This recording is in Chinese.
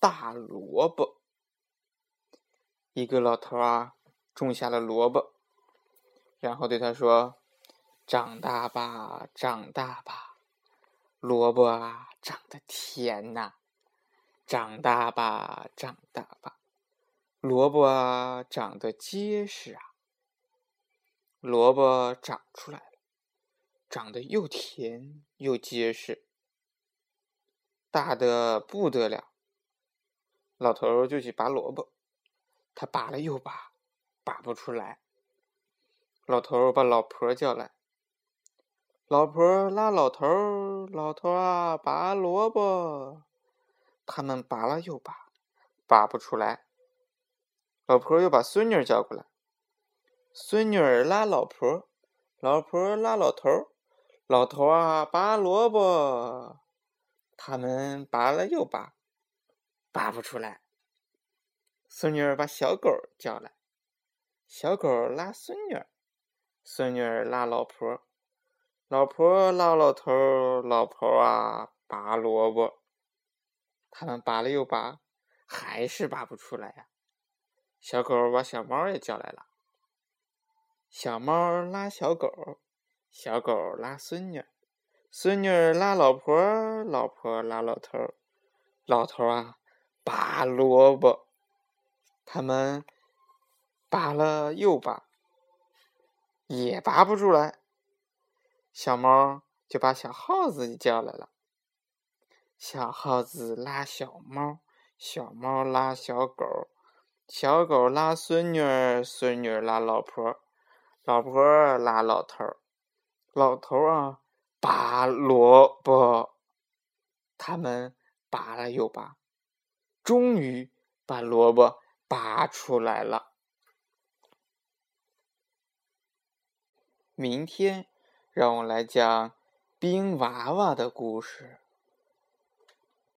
大萝卜。一个老头啊，种下了萝卜，然后对他说：“长大吧，长大吧，萝卜啊，长得甜呐！长大吧，长大吧，萝卜啊，长得结实啊！萝卜长出来了，长得又甜又结实。”大的不得了，老头就去拔萝卜，他拔了又拔，拔不出来。老头把老婆叫来，老婆拉老头，老头啊拔萝卜，他们拔了又拔，拔不出来。老婆又把孙女叫过来，孙女拉老婆，老婆拉老头，老头啊拔萝卜。他们拔了又拔，拔不出来。孙女儿把小狗叫来，小狗拉孙女儿，孙女儿拉老婆，老婆拉老头，老婆啊拔萝卜。他们拔了又拔，还是拔不出来呀。小狗把小猫也叫来了，小猫拉小狗，小狗拉孙女。孙女拉老婆，老婆拉老头，老头啊拔萝卜，他们拔了又拔，也拔不出来。小猫就把小耗子叫来了，小耗子拉小猫，小猫拉小狗，小狗拉孙女儿，孙女拉老婆，老婆拉老头，老头啊。拔萝卜，他们拔了又拔，终于把萝卜拔出来了。明天让我来讲冰娃娃的故事。